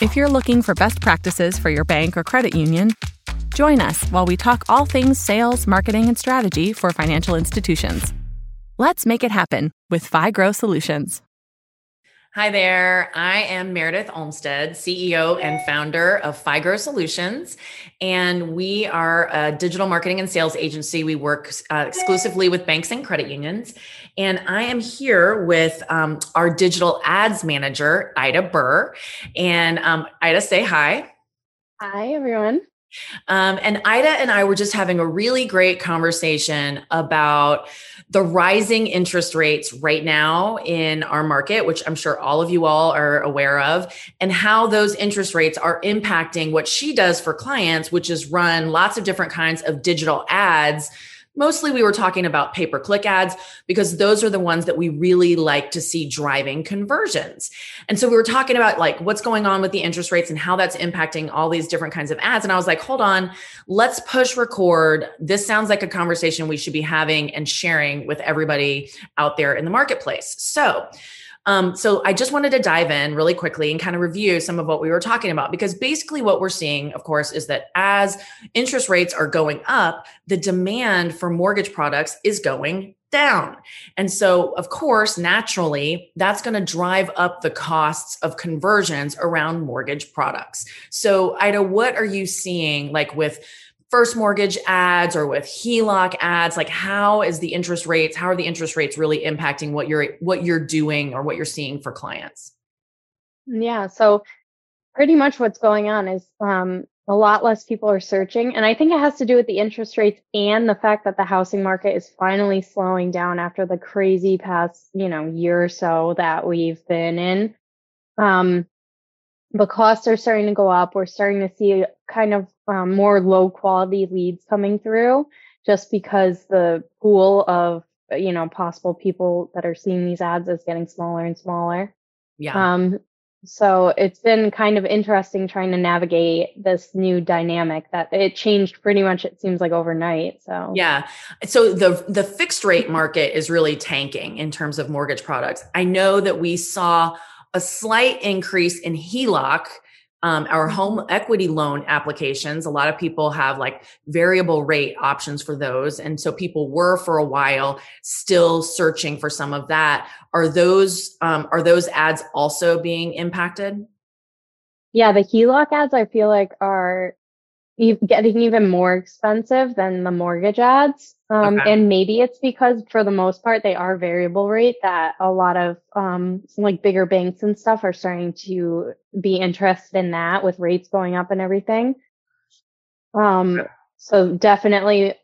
If you're looking for best practices for your bank or credit union, join us while we talk all things sales, marketing, and strategy for financial institutions. Let's make it happen with FiGrow Solutions. Hi there. I am Meredith Olmstead, CEO and founder of FiGrow Solutions. And we are a digital marketing and sales agency. We work uh, exclusively with banks and credit unions. And I am here with um, our digital ads manager, Ida Burr. And um, Ida, say hi. Hi, everyone. Um, and Ida and I were just having a really great conversation about the rising interest rates right now in our market, which I'm sure all of you all are aware of, and how those interest rates are impacting what she does for clients, which is run lots of different kinds of digital ads mostly we were talking about pay per click ads because those are the ones that we really like to see driving conversions. And so we were talking about like what's going on with the interest rates and how that's impacting all these different kinds of ads. And I was like, hold on, let's push record. This sounds like a conversation we should be having and sharing with everybody out there in the marketplace. So, um, so I just wanted to dive in really quickly and kind of review some of what we were talking about because basically what we're seeing, of course, is that as interest rates are going up, the demand for mortgage products is going down. And so, of course, naturally, that's going to drive up the costs of conversions around mortgage products. So, Ida, what are you seeing like with first mortgage ads or with HELOC ads? Like how is the interest rates, how are the interest rates really impacting what you're what you're doing or what you're seeing for clients? Yeah, so pretty much what's going on is um, a lot less people are searching. And I think it has to do with the interest rates and the fact that the housing market is finally slowing down after the crazy past, you know, year or so that we've been in. Um, the costs are starting to go up. We're starting to see kind of um, more low quality leads coming through just because the pool of you know possible people that are seeing these ads is getting smaller and smaller. Yeah. Um, so it's been kind of interesting trying to navigate this new dynamic that it changed pretty much it seems like overnight so yeah so the the fixed rate market is really tanking in terms of mortgage products i know that we saw a slight increase in HELOC, um, our mm-hmm. home equity loan applications. A lot of people have like variable rate options for those. And so people were for a while still searching for some of that. Are those, um, are those ads also being impacted? Yeah, the HELOC ads I feel like are getting even more expensive than the mortgage ads. Um, okay. And maybe it's because for the most part, they are variable rate that a lot of, um, like bigger banks and stuff are starting to be interested in that with rates going up and everything. Um, so definitely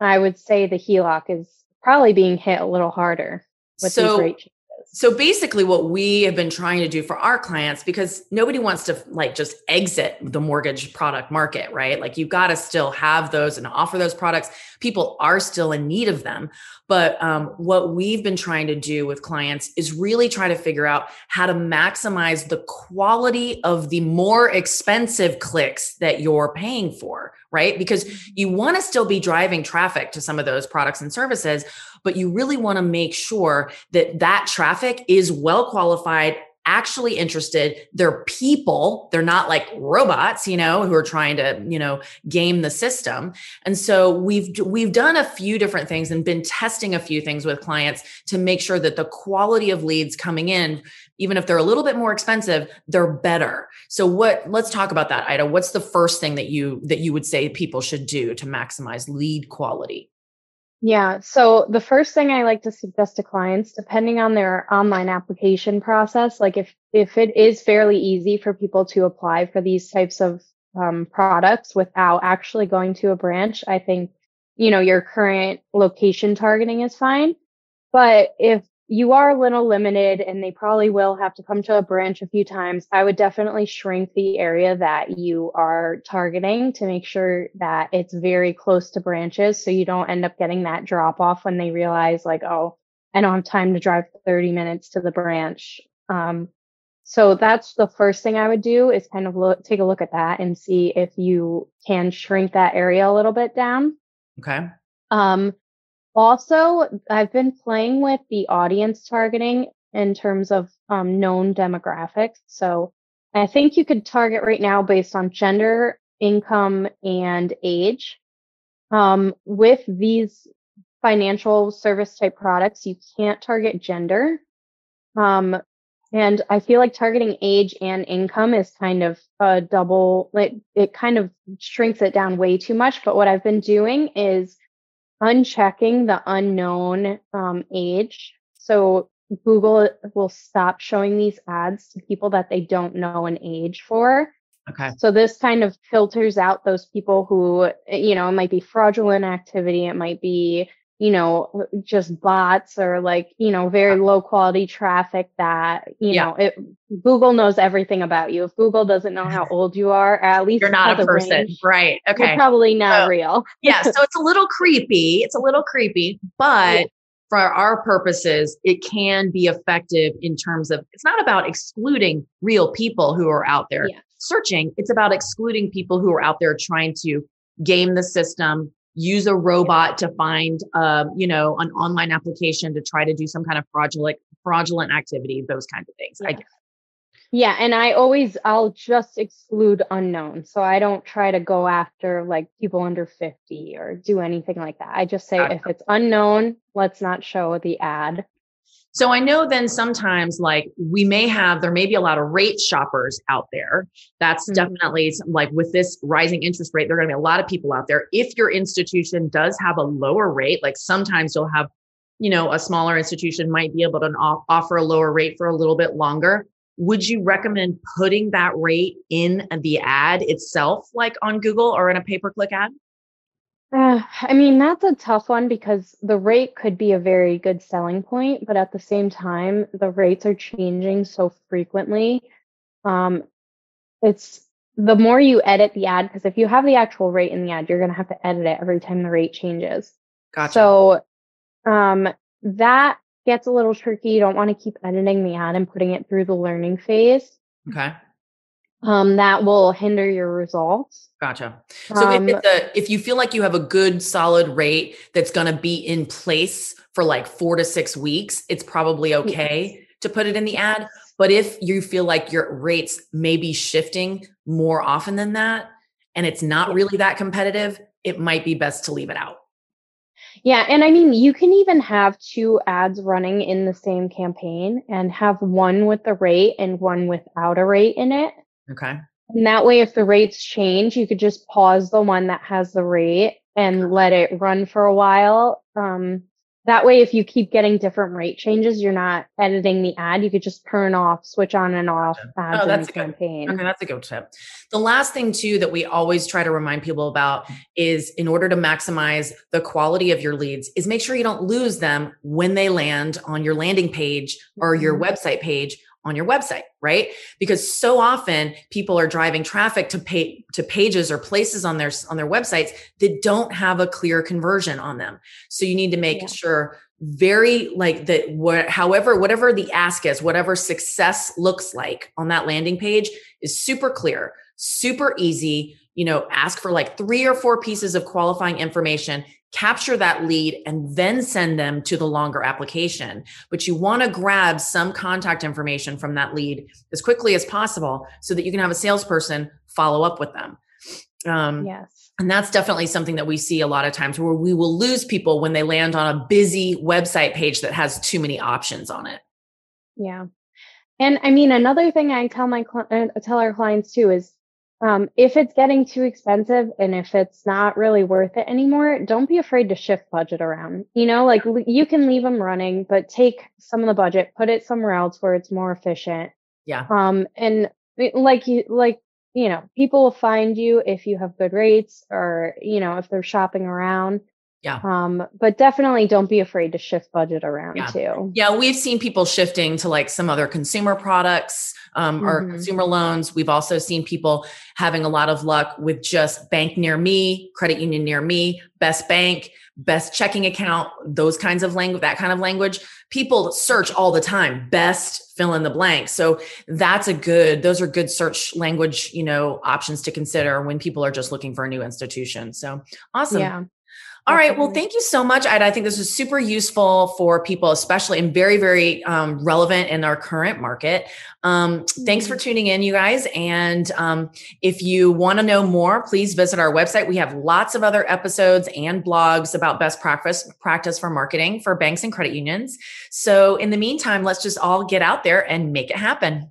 I would say the HELOC is probably being hit a little harder with so, these rate changes so basically what we have been trying to do for our clients because nobody wants to like just exit the mortgage product market right? Like you've got to still have those and offer those products. People are still in need of them. But um, what we've been trying to do with clients is really try to figure out how to maximize the quality of the more expensive clicks that you're paying for right? Because mm-hmm. you want to still be driving traffic to some of those products and services but you really want to make sure that that traffic is well qualified actually interested. They're people. They're not like robots you know who are trying to you know game the system. And so we've we've done a few different things and been testing a few things with clients to make sure that the quality of leads coming in even if they're a little bit more expensive they're better. So what let's talk about that ida. What's the first thing that you that you would say people should do to maximize lead quality yeah. So the first thing I like to suggest to clients, depending on their online application process, like if, if it is fairly easy for people to apply for these types of um, products without actually going to a branch, I think, you know, your current location targeting is fine. But if you are a little limited and they probably will have to come to a branch a few times. I would definitely shrink the area that you are targeting to make sure that it's very close to branches so you don't end up getting that drop off when they realize like, oh, I don't have time to drive 30 minutes to the branch. Um, so that's the first thing I would do is kind of look, take a look at that and see if you can shrink that area a little bit down. Okay. Um, also, I've been playing with the audience targeting in terms of um, known demographics. So I think you could target right now based on gender, income, and age. Um, with these financial service type products, you can't target gender. Um, and I feel like targeting age and income is kind of a double, it, it kind of shrinks it down way too much. But what I've been doing is unchecking the unknown um, age. So Google will stop showing these ads to people that they don't know an age for. Okay. So this kind of filters out those people who, you know, it might be fraudulent activity. It might be, you know, just bots or like, you know, very low quality traffic that, you Yeah. know, it, Google knows everything about you. If Google doesn't know how old you are, at least You're not a person. range, Right. You're Okay. probably not So- real. yeah. So it's a little creepy. It's a little creepy, but for our purposes, it can be effective in terms of it's not about excluding real people who are out there Yeah. searching. It's about excluding people who are out there trying to game the system, use a robot to find, um, you know, an online application to try to do some kind of fraudulent fraudulent activity, those kinds of things. I Yeah. guess. Yeah, and I always I'll just exclude unknown. So I don't try to go after like people under 50 or do anything like that. I just say if it's unknown, let's not show the ad. So I know then sometimes like we may have, there may be a lot of rate shoppers out there. That's Mhm. definitely like with this rising interest rate, there are going to be a lot of people out there. If your institution does have a lower rate, like sometimes you'll have, you know, a smaller institution might be able to offer a lower rate for a little bit longer. Would you recommend putting that rate in the ad itself, like on Google or in a pay per click ad? Uh, I mean, that's a tough one because the rate could be a very good selling point, but at the same time, the rates are changing so frequently. Um, it's the more you edit the ad, because if you have the actual rate in the ad, you're going to have to edit it every time the rate changes. Gotcha. So um, that gets a little tricky. You don't want to keep editing the ad and putting it through the learning phase. okay. Um, that will hinder your results. Gotcha. So Um, if it's a, if you feel like you have a good solid rate that's going to be in place for like 4 to 6 weeks, it's probably okay to put it in the ad, but if you feel like your rates may be shifting more often than that and it's not really that competitive, it might be best to leave it out. Yeah, and I mean, you can even have two ads running in the same campaign and have one with the rate and one without a rate in it. Okay? And that way, if the rates change, you could just pause the one that has the rate and let it run for a while. Um, that way, if you keep getting different rate changes, you're not editing the ad. You could just turn off, switch on and off ads Oh, in that's the good. campaign. Okay, that's a good tip. The last thing too that we always try to remind people about is in order to maximize the quality of your leads is make sure you don't lose them when they land on your landing page or your Mhm. website page on your website, right? Because so often people are driving traffic to pay to pages or places on their on their websites that don't have a clear conversion on them. So you need to make Yeah. sure very like that what however whatever the ask is whatever success looks like on that landing page is super clear super easy you know ask for like three or four pieces of qualifying information capture that lead and then send them to the longer application but you want to grab some contact information from that lead as quickly as possible so that you can have a salesperson follow up with them um, Yes. and that's definitely something that we see a lot of times where we will lose people when they land on a busy website page that has too many options on it. Yeah. And I mean, another thing I tell my uh, tell our clients too is um, if it's getting too expensive and if it's not really worth it anymore, don't be afraid to shift budget around. You know, like you can leave them running, but take some of the budget, put it somewhere else where it's more efficient. Yeah. Um, and like you, like, you know, people will find you if you have good rates or, you know, if they're shopping around. Yeah. Um, but definitely don't be afraid to shift budget around Yeah. too. Yeah, we've seen people shifting to like some other consumer products um, or Mhm. consumer loans. We've also seen people having a lot of luck with just bank near me, credit union near me, best bank, best checking account, those kinds of language, that kind of language. People search all the time, best fill in the blank. So that's a good, those are good search language, you know, options to consider when people are just looking for a new institution. So awesome. Yeah. All right. Well, thank you so much, Ida. I think this is super useful for people, especially and very, very um, relevant in our current market. Um, thanks for mm-hmm. tuning in, you guys. And um, if you want to know more, please visit our website. We have lots of other episodes and blogs about best practice practice for marketing for banks and credit unions. So in the meantime, let's just all get out there and make it happen.